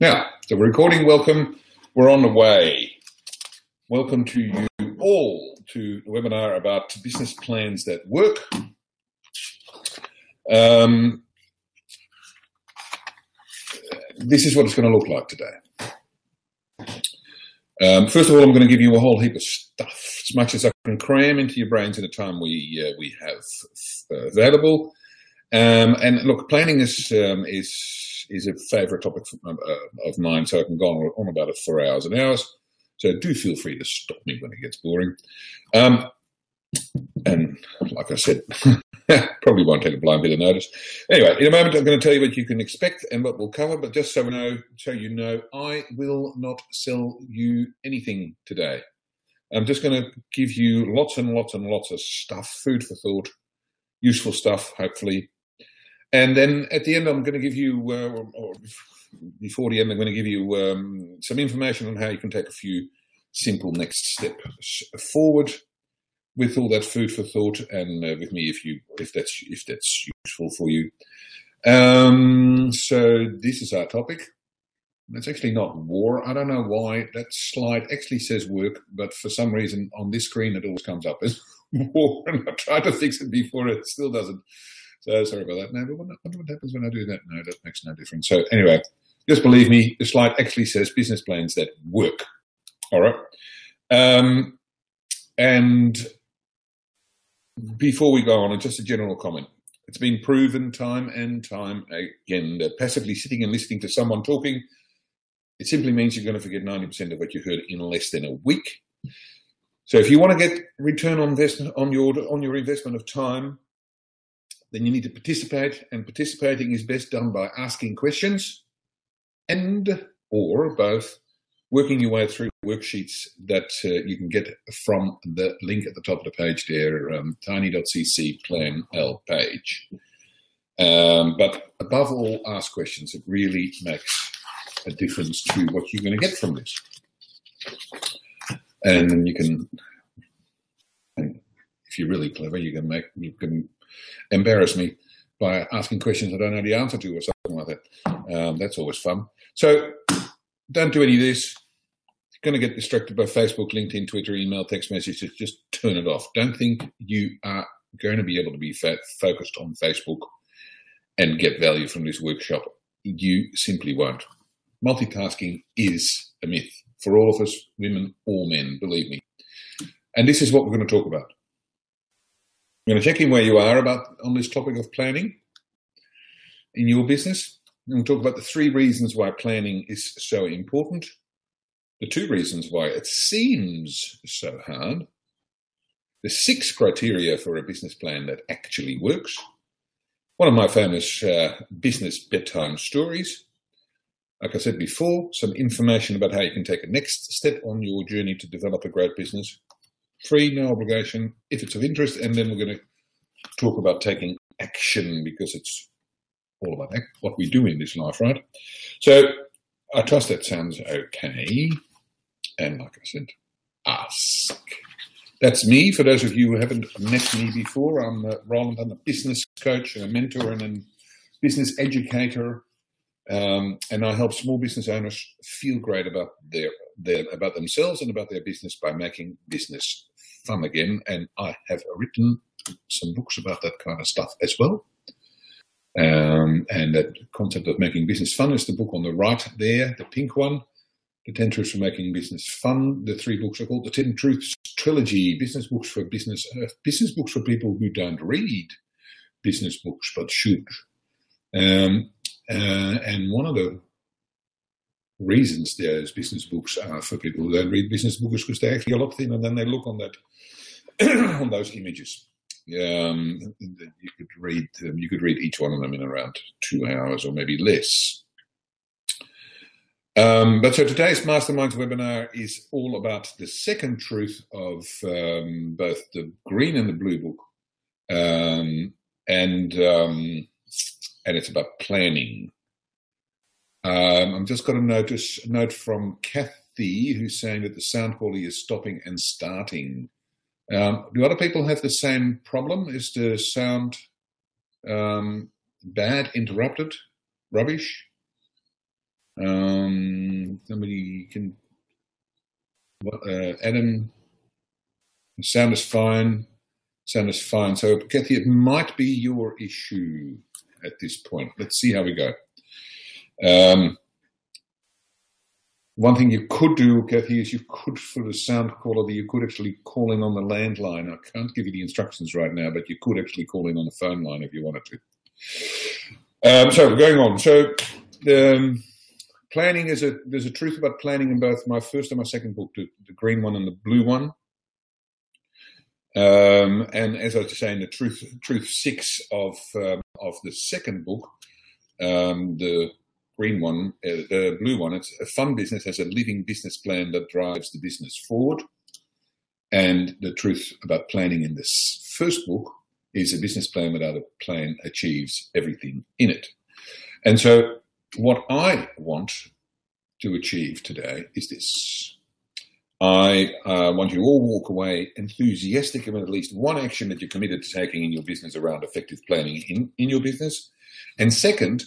Now, the recording welcome. We're on the way. Welcome to you all to the webinar about business plans that work. Um, this is what it's going to look like today. Um, first of all, I'm going to give you a whole heap of stuff, as much as I can cram into your brains in the time we uh, we have uh, available. Um, and look, planning is um, is a favourite topic uh, of mine, so I can go on, on, about it for hours and hours. So do feel free to stop me when it gets boring. Um, and like I said, probably won't take a blind bit of notice. Anyway, in a moment, I'm going to tell you what you can expect and what we'll cover. But just so we know, so you know, I will not sell you anything today. I'm just going to give you lots and lots and lots of stuff, food for thought, useful stuff, hopefully, and then at the end, I'm going to give you, uh, or before the end, I'm going to give you um, some information on how you can take a few simple next steps forward with all that food for thought, and uh, with me if you if that's if that's useful for you. Um, so this is our topic. It's actually not war. I don't know why that slide actually says work, but for some reason on this screen it always comes up as war, and I tried to fix it before it still doesn't. So sorry about that. Now, but wonder what happens when I do that. No, that makes no difference. So anyway, just believe me, the slide actually says business plans that work. All right. Um, and before we go on, just a general comment. It's been proven time and time again that passively sitting and listening to someone talking, it simply means you're going to forget 90% of what you heard in less than a week. So if you want to get return on investment on your on your investment of time, then you need to participate, and participating is best done by asking questions and or both working your way through worksheets that uh, you can get from the link at the top of the page there, um, tiny.cc plan L page. Um, but above all, ask questions. It really makes a difference to what you're going to get from this. And you can, and if you're really clever, you can make you can embarrass me by asking questions I don't know the answer to or something like that. Um, that's always fun. So don't do any of this. You're going to get distracted by Facebook, LinkedIn, Twitter, email, text messages. Just turn it off. Don't think you are going to be able to be focused on Facebook and get value from this workshop. You simply won't. Multitasking is a myth for all of us, women or men, believe me. And this is what we're going to talk about. I'm going to check in where you are about on this topic of planning in your business. And we'll talk about the three reasons why planning is so important, the two reasons why it seems so hard, the six criteria for a business plan that actually works, one of my famous uh, business bedtime stories. Like I said before, some information about how you can take a next step on your journey to develop a great business free, no obligation, if it's of interest, and then we're going to talk about taking action because it's all about what we do in this life, right? So I trust that sounds okay. And like I said, ask. That's me. For those of you who haven't met me before, I'm uh, Roland. I'm a business coach and a mentor and a business educator. Um, and I help small business owners feel great about their, their about themselves and about their business by making business fun again. And I have written some books about that kind of stuff as well. Um, and that concept of making business fun is the book on the right there, the pink one. The 10 Truths for Making Business Fun. The three books are called the 10 Truths Trilogy, business books for business, uh, business books for people who don't read business books but should. Um, uh, and one of the reasons there's business books are for people who don't read business books is because they're actually a lot thinner than they look on that on those images. Um, you could read um, you could read each one of them in around two hours or maybe less. Um, but so today's Masterminds webinar is all about the second truth of um, both the green and the blue book, um, and um, and it's about planning. Um, I've just got a notice note from Kathy who's saying that the sound quality is stopping and starting. Um, do other people have the same problem? Is the sound um, bad, interrupted, rubbish? Um, somebody can. Uh, Adam, sound is fine. Sound is fine. So, Kathy, it might be your issue at this point. Let's see how we go. Um, one thing you could do, Kathy, is you could, for the sound quality, you could actually call in on the landline. I can't give you the instructions right now, but you could actually call in on the phone line if you wanted to. Um, so going on. So um, planning is a there's a truth about planning in both my first and my second book, the, the green one and the blue one. Um, and as I was saying, the truth truth six of um, of the second book, um, the green one, uh, the blue one, it's a fun business has a living business plan that drives the business forward. And the truth about planning in this first book is a business plan without a plan achieves everything in it. And so, what I want to achieve today is this. I uh, want you all walk away enthusiastic about at least one action that you're committed to taking in your business around effective planning in, in your business. And second,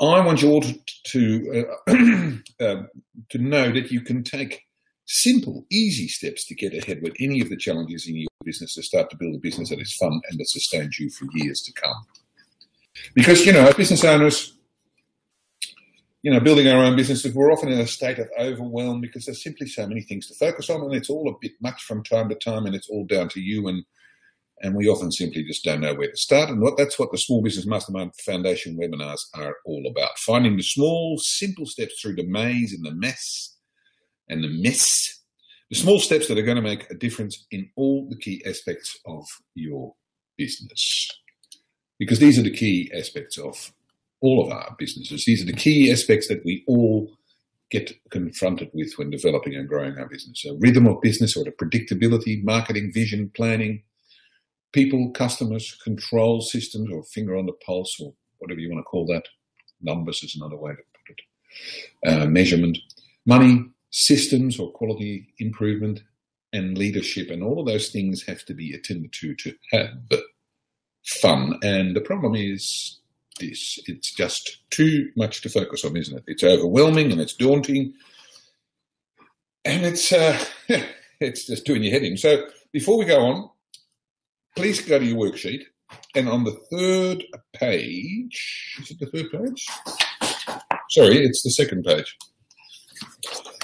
I want you all to to, uh, uh, to know that you can take simple, easy steps to get ahead with any of the challenges in your business to start to build a business that is fun and that sustains you for years to come. Because you know, as business owners, you know, building our own businesses, we're often in a state of overwhelm because there's simply so many things to focus on, and it's all a bit much from time to time, and it's all down to you and and we often simply just don't know where to start. And what, that's what the Small Business Mastermind Foundation webinars are all about finding the small, simple steps through the maze and the mess and the mess, the small steps that are going to make a difference in all the key aspects of your business. Because these are the key aspects of all of our businesses. These are the key aspects that we all get confronted with when developing and growing our business. A rhythm of business or the predictability, marketing, vision, planning, people, customers, control systems, or finger on the pulse, or whatever you want to call that. Numbers is another way to put it. Uh, measurement, money, systems, or quality improvement, and leadership, and all of those things have to be attended to to have fun. And the problem is this: it's just too much to focus on, isn't it? It's overwhelming and it's daunting, and it's uh, it's just doing your head in. So before we go on, please go to your worksheet. And on the third page, is it the third page? Sorry, it's the second page.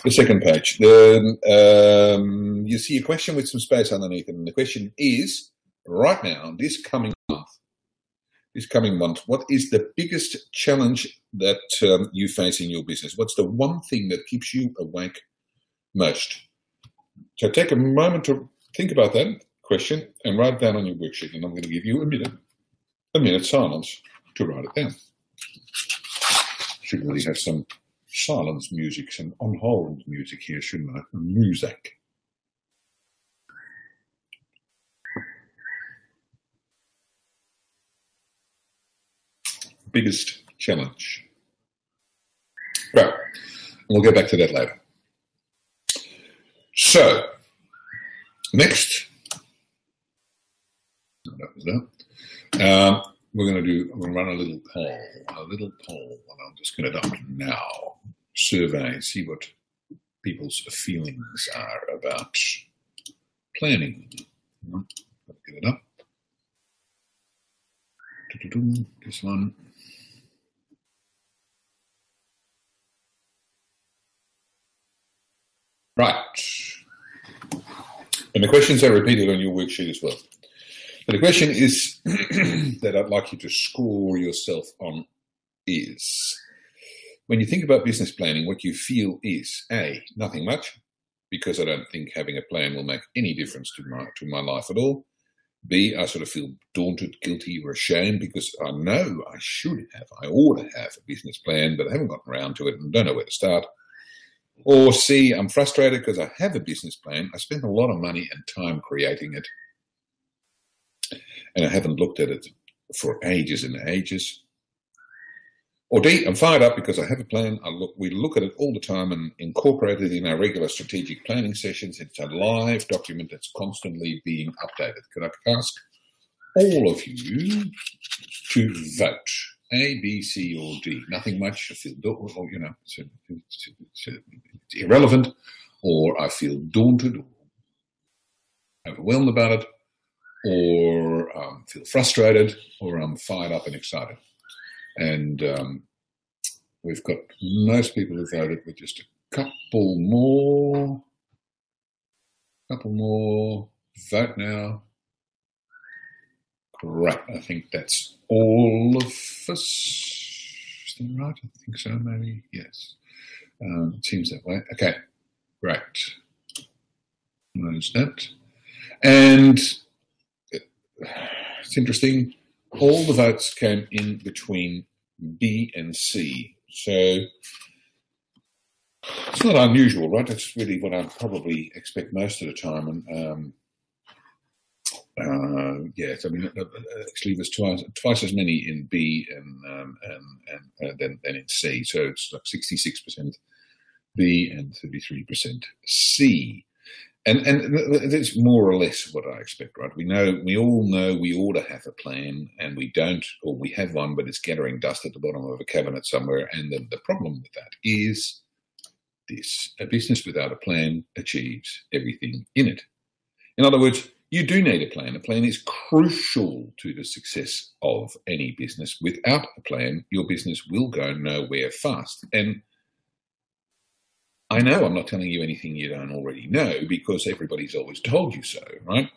The second page. The, um, you see a question with some space underneath it. And the question is right now, this coming month, this coming month, what is the biggest challenge that um, you face in your business? What's the one thing that keeps you awake most? So take a moment to think about that question and write it down on your worksheet. And I'm going to give you a minute, a minute silence to write it down. Should really have some silence music, some on hold music here, shouldn't I? Music. Biggest challenge. Right. We'll get back to that later. So, next was that. Um, we're going to do, I'm going to run a little poll, a little poll, and I'm just going to it now. Survey, see what people's feelings are about planning. Let's Get it up. This one. Right. And the questions are repeated on your worksheet as well. The question is that I'd like you to score yourself on is when you think about business planning, what you feel is A, nothing much, because I don't think having a plan will make any difference to my to my life at all. B, I sort of feel daunted, guilty, or ashamed because I know I should have, I ought to have a business plan, but I haven't gotten around to it and don't know where to start. Or C, I'm frustrated because I have a business plan, I spent a lot of money and time creating it, and I haven't looked at it for ages and ages. Or D, I'm fired up because I have a plan. I look, we look at it all the time and incorporate it in our regular strategic planning sessions. It's a live document that's constantly being updated. Could I ask all of you to vote A, B, C, or D. Nothing much. I feel, or, you know, it's, it's, it's, it's irrelevant, or I feel daunted, or overwhelmed about it, or um, feel frustrated, or I'm fired up and excited. And um, we've got most people who voted with just a couple more, couple more. Vote now. Great. I think that's all of us. Is that right? I think so, maybe. Yes. Um, seems that way. Okay. Great. Knows that. And it's interesting. All the votes came in between B and C. So it's not unusual, right? That's really what I probably expect most of the time. And um, uh, yes, I mean, uh, uh, actually, there's twice twice as many in B and um, and, and uh, than, than in C. So it's like 66% B and 33% C. And and that's more or less what I expect, right? We know we all know we ought to have a plan, and we don't, or we have one, but it's gathering dust at the bottom of a cabinet somewhere. And the, the problem with that is this: a business without a plan achieves everything in it. In other words, you do need a plan. A plan is crucial to the success of any business. Without a plan, your business will go nowhere fast. And I know I'm not telling you anything you don't already know because everybody's always told you so, right?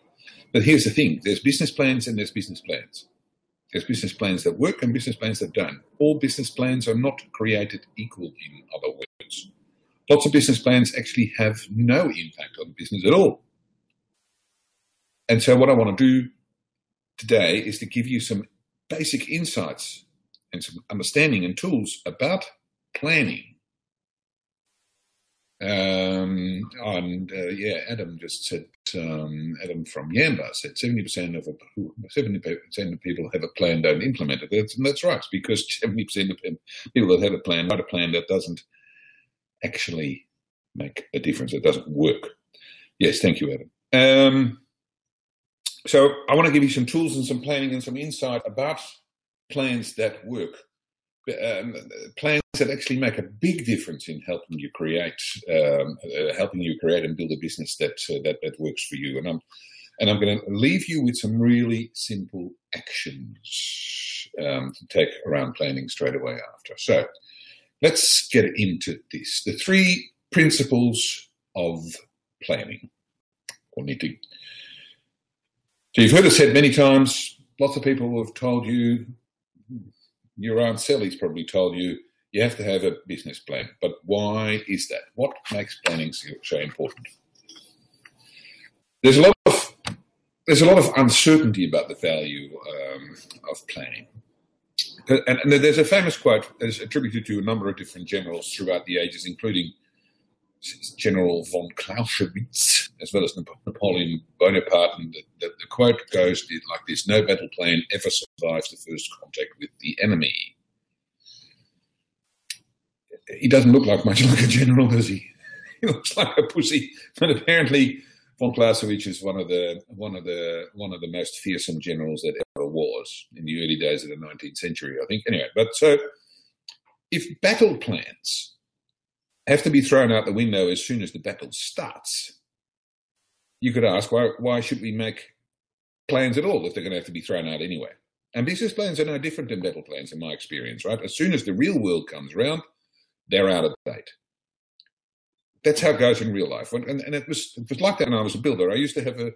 But here's the thing there's business plans and there's business plans. There's business plans that work and business plans that don't. All business plans are not created equal, in other words. Lots of business plans actually have no impact on business at all. And so, what I want to do today is to give you some basic insights and some understanding and tools about planning. Um, and uh, yeah, Adam just said, um, Adam from Yamba said 70% of 70% of people have a plan, don't implement it. That's, that's right, because 70% of people that have a plan write a plan that doesn't actually make a difference. It doesn't work. Yes, thank you, Adam. Um, so I want to give you some tools and some planning and some insight about plans that work, um, plans that actually make a big difference in helping you create, um, uh, helping you create and build a business that uh, that that works for you. And I'm and I'm going to leave you with some really simple actions um, to take around planning straight away after. So let's get into this. The three principles of planning. Need to so you've heard it said many times. Lots of people have told you. Your aunt Sally's probably told you you have to have a business plan. But why is that? What makes planning so important? There's a lot of there's a lot of uncertainty about the value um, of planning. And, and, there's a famous quote that's attributed to a number of different generals throughout the ages, including General von Clausewitz, as well as Napoleon Bonaparte. And the, the, the quote goes like this No battle plan ever survives the first contact with the enemy. He doesn't look like much like a general, does he? He looks like a pussy. But apparently, von Clausewitz is one of the one of the one of the most fearsome generals that ever was in the early days of the 19th century, I think. Anyway, but so if battle plans have to be thrown out the window as soon as the battle starts. You could ask, why, why should we make plans at all if they're going to have to be thrown out anyway? And business plans are no different than battle plans in my experience, right? As soon as the real world comes around, they're out of date. That's how it goes in real life. And, and it, was, it was like that when I was a builder. I used to have a,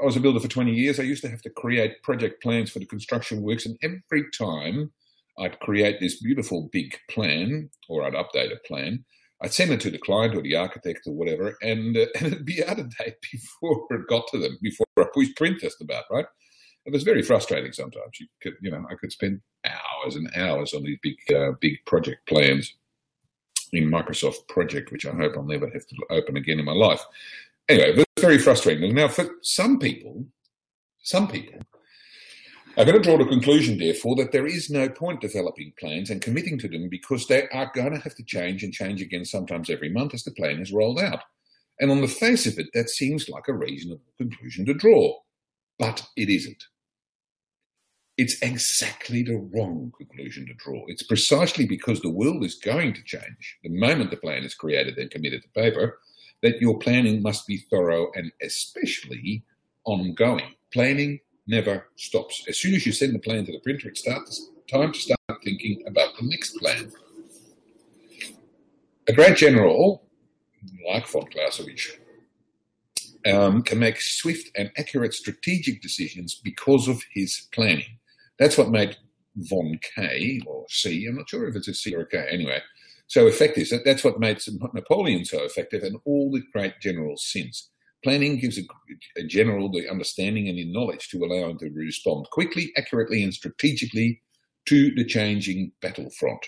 I was a builder for 20 years. I used to have to create project plans for the construction works. And every time I'd create this beautiful big plan, or I'd update a plan. I'd send it to the client or the architect or whatever, and, uh, and it'd be out of date before it got to them, before I pushed print just about, right? It was very frustrating sometimes. You could, you know, I could spend hours and hours on these big, uh, big project plans in Microsoft Project, which I hope I'll never have to open again in my life. Anyway, it was very frustrating. Now, for some people, some people, I'm going to draw the conclusion, therefore, that there is no point developing plans and committing to them because they are going to have to change and change again sometimes every month as the plan is rolled out. And on the face of it, that seems like a reasonable conclusion to draw. But it isn't. it's exactly the wrong conclusion to draw. It's precisely because the world is going to change the moment the plan is created and committed to paper that your planning must be thorough and especially ongoing. Planning never stops. As soon as you send the plan to the printer, it starts time to start thinking about the next plan. A great general, like von Clausewitz, um, can make swift and accurate strategic decisions because of his planning. That's what made Von K or C, I'm not sure if it's a C or a K anyway, so effective. That, that's what made Napoleon so effective and all the great generals since. Planning gives a, a general the understanding and the knowledge to allow him to respond quickly, accurately, and strategically to the changing battlefront.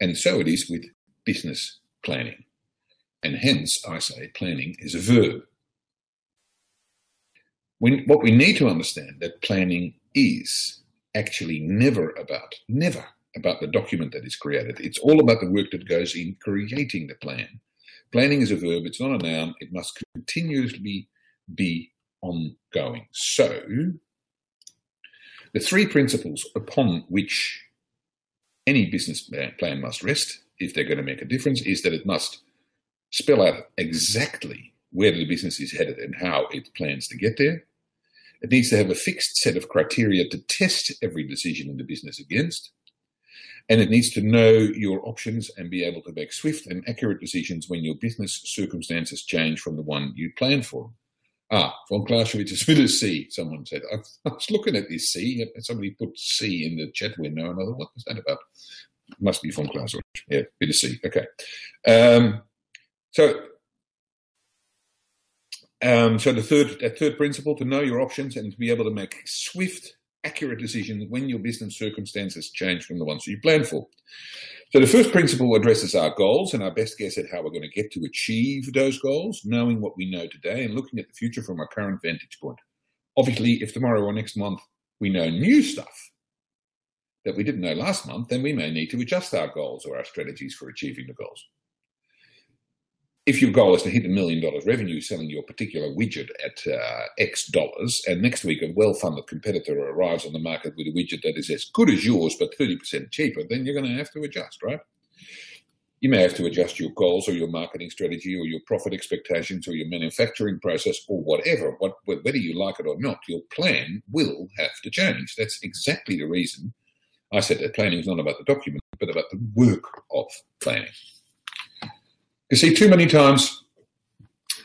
And so it is with business planning. And hence, I say planning is a verb. When, what we need to understand that planning is actually never about, never about the document that is created. It's all about the work that goes in creating the plan. Planning is a verb, it's not a noun, it must continuously be ongoing. So, the three principles upon which any business plan must rest, if they're going to make a difference, is that it must spell out exactly where the business is headed and how it plans to get there. It needs to have a fixed set of criteria to test every decision in the business against. And it needs to know your options and be able to make swift and accurate decisions when your business circumstances change from the one you planned for. Ah, von Clausewitz is with a C, someone said. I, was looking at this C, somebody put C in the chat window, and I thought, what was that about? Must be von Clausewitz. Yeah, with a C. Okay. Um, so um, so the third, that third principle, to know your options and to be able to make swift, accurate decisions when your business circumstances change from the ones you planned for. So the first principle addresses our goals and our best guess at how we're going to get to achieve those goals, knowing what we know today and looking at the future from our current vantage point. Obviously, if tomorrow or next month we know new stuff that we didn't know last month, then we may need to adjust our goals or our strategies for achieving the goals if your goal is to hit a million dollars revenue selling your particular widget at uh, X dollars, and next week a well funded competitor arrives on the market with a widget that is as good as yours but 30% cheaper, then you're going to have to adjust, right? You may have to adjust your goals or your marketing strategy or your profit expectations or your manufacturing process or whatever. What, whether you like it or not, your plan will have to change. That's exactly the reason I said that planning is not about the document, but about the work of planning. You see, too many times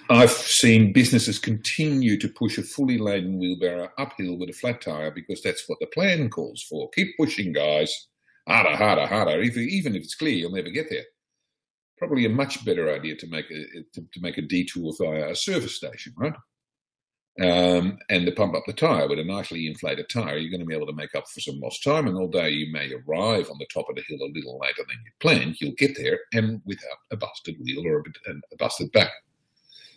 I've seen businesses continue to push a fully laden wheelbarrow uphill with a flat tire because that's what the plan calls for. Keep pushing, guys. Harder, harder, harder. even if it's clear you'll never get there. Probably a much better idea to make a to, to make a detour via a service station, right? Um, and to pump up the tyre with a nicely inflated tyre, you're going to be able to make up for some lost time. And although you may arrive on the top of the hill a little later than you planned, you'll get there and without a busted wheel or a, a busted back.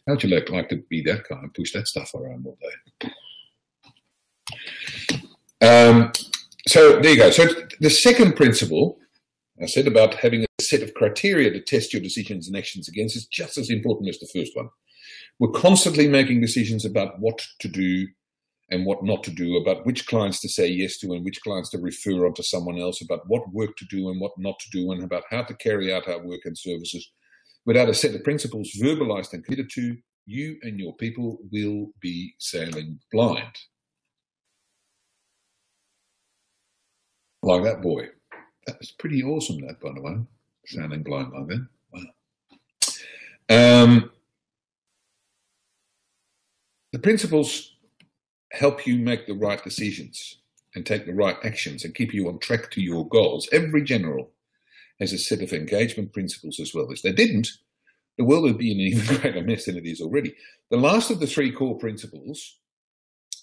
How'd you like, like to be that guy and push that stuff around all day? Um, so there you go. So the second principle I said about having a set of criteria to test your decisions and actions against is just as important as the first one. We're constantly making decisions about what to do and what not to do, about which clients to say yes to and which clients to refer on to someone else, about what work to do and what not to do, and about how to carry out our work and services. Without a set of principles verbalized and committed to, you and your people will be sailing blind. Like that boy. That was pretty awesome, that, by the way. Sailing blind like that. Wow. Um, the principles help you make the right decisions and take the right actions and keep you on track to your goals. Every general has a set of engagement principles as well. If they didn't, the world would be in an even greater mess than it is already. The last of the three core principles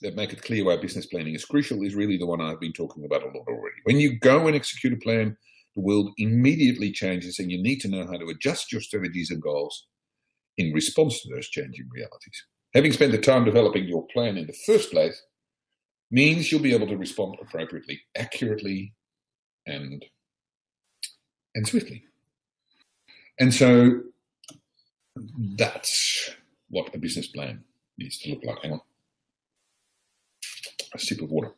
that make it clear why business planning is crucial is really the one I've been talking about a lot already. When you go and execute a plan, the world immediately changes and you need to know how to adjust your strategies and goals in response to those changing realities. Having spent the time developing your plan in the first place means you'll be able to respond appropriately, accurately, and and swiftly. And so that's what a business plan needs to look like. Hang on. A sip of water.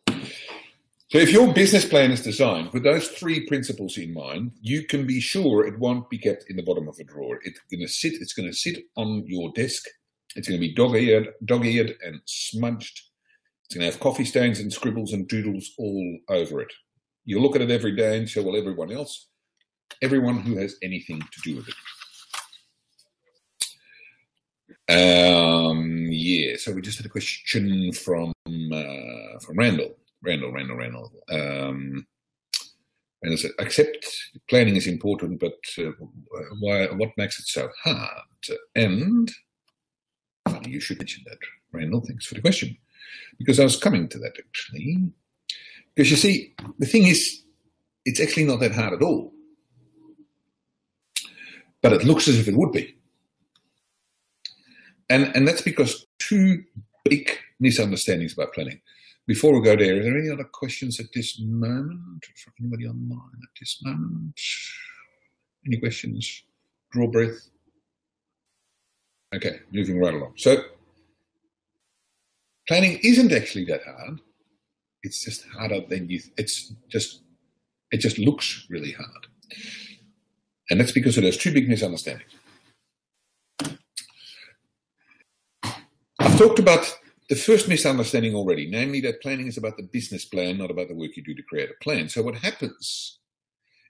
So if your business plan is designed with those three principles in mind, you can be sure it won't be kept in the bottom of a drawer. It's going to sit. It's going to sit on your desk. It's going to be dog-eared, dog-eared and smudged. It's going to have coffee stains and scribbles and doodles all over it. You look at it every day and so will everyone else, everyone who has anything to do with it. Um, yeah. So we just had a question from uh, from Randall. Randall, Randall, Randall. Um, and I said, accept planning is important, but uh, why, what makes it so hard? And funny you should mention that, Randall. Thanks for the question. Because I was coming to that actually. Because you see, the thing is, it's actually not that hard at all. But it looks as if it would be. And, and that's because two big misunderstandings about planning. Before we go there, are there any other questions at this moment from anybody online at this moment? Any questions? Draw breath. Okay, moving right along. So, planning isn't actually that hard. It's just harder than you. It's just it just looks really hard, and that's because of those two big misunderstandings. I've talked about the first misunderstanding already, namely that planning is about the business plan, not about the work you do to create a plan. So what happens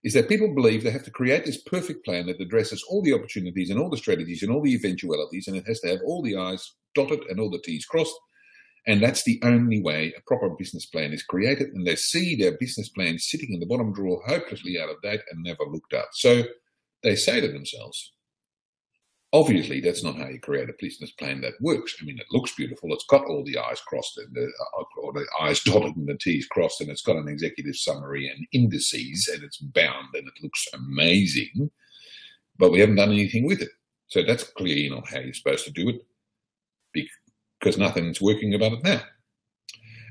is that people believe they have to create this perfect plan that addresses all the opportunities and all the strategies and all the eventualities, and it has to have all the I's dotted and all the T's crossed. And that's the only way a proper business plan is created. And they see their business plan sitting in the bottom drawer, hopelessly out of date and never looked at. So they say to themselves, Obviously, that's not how you create a business plan that works. I mean, it looks beautiful. It's got all the I's crossed and the, uh, or the I's dotted and the T's crossed, and it's got an executive summary and indices, and it's bound, and it looks amazing. But we haven't done anything with it. So that's clearly not how you're supposed to do it because nothing's working about it now.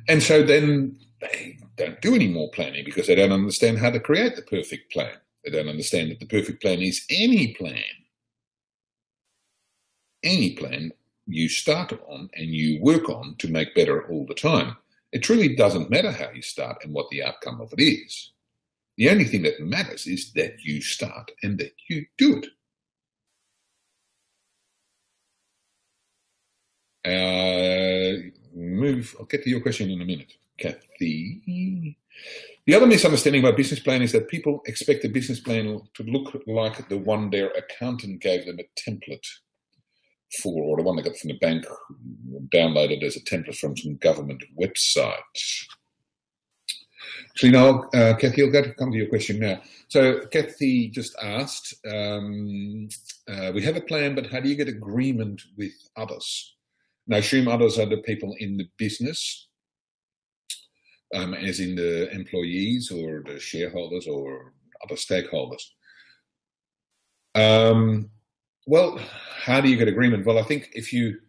And so then they don't do any more planning because they don't understand how to create the perfect plan. They don't understand that the perfect plan is any plan any plan you start on and you work on to make better all the time. It truly doesn't matter how you start and what the outcome of it is. The only thing that matters is that you start and that you do it. Uh, move. I'll get to your question in a minute, Kathy. The other misunderstanding about business plan is that people expect a business plan to look like the one their accountant gave them a template for, or the one they got from the bank, downloaded as a template from some government website. So, you know, uh, Kathy, I'll to come to your question now. So, Kathy just asked, um, uh, we have a plan, but how do you get agreement with others? Now, I assume others are the people in the business, um, as in the employees or the shareholders or other stakeholders. Um, well, how do you get agreement? Well, I think if you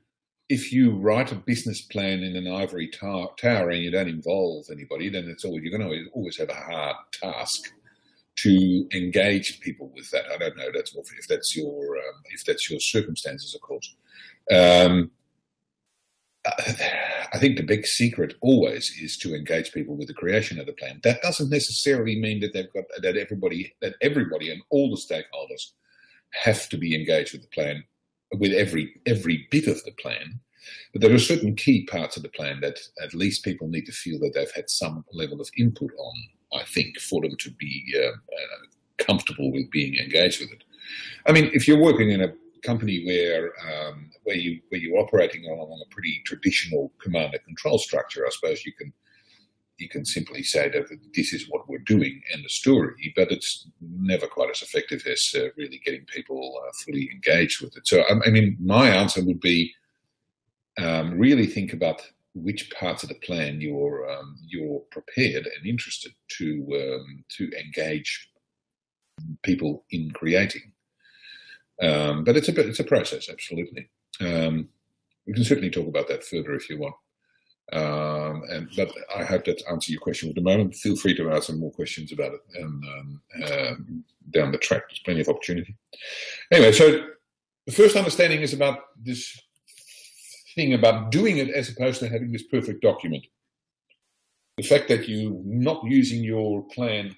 if you write a business plan in an ivory tower and you don't involve anybody, then it's always you're going to always have a hard task to engage people with that. I don't know that's if that's your um, if that's your circumstances, of course. Um, I think the big secret always is to engage people with the creation of the plan. That doesn't necessarily mean that they've got that everybody that everybody and all the stakeholders have to be engaged with the plan, with every every bit of the plan. But there are certain key parts of the plan that at least people need to feel that they've had some level of input on. I think for them to be uh, uh, comfortable with being engaged with it. I mean, if you're working in a company where um, where you where you're operating along a pretty traditional command and control structure, I suppose you can you can simply say that this is what we're doing in the story, but it's never quite as effective as uh, really getting people uh, fully engaged with it. So, um, I mean, my answer would be um, really think about which parts of the plan you're um, you're prepared and interested to um, to engage people in creating. Um, but it's a bit, it's a process, absolutely. Um, we can certainly talk about that further if you want. Um, and but I hope that answers your question at the moment. Feel free to ask some more questions about it and um, um, down the track. There's plenty of opportunity. Anyway, so the first understanding is about this thing about doing it as opposed to having this perfect document. the fact that you're not using your plan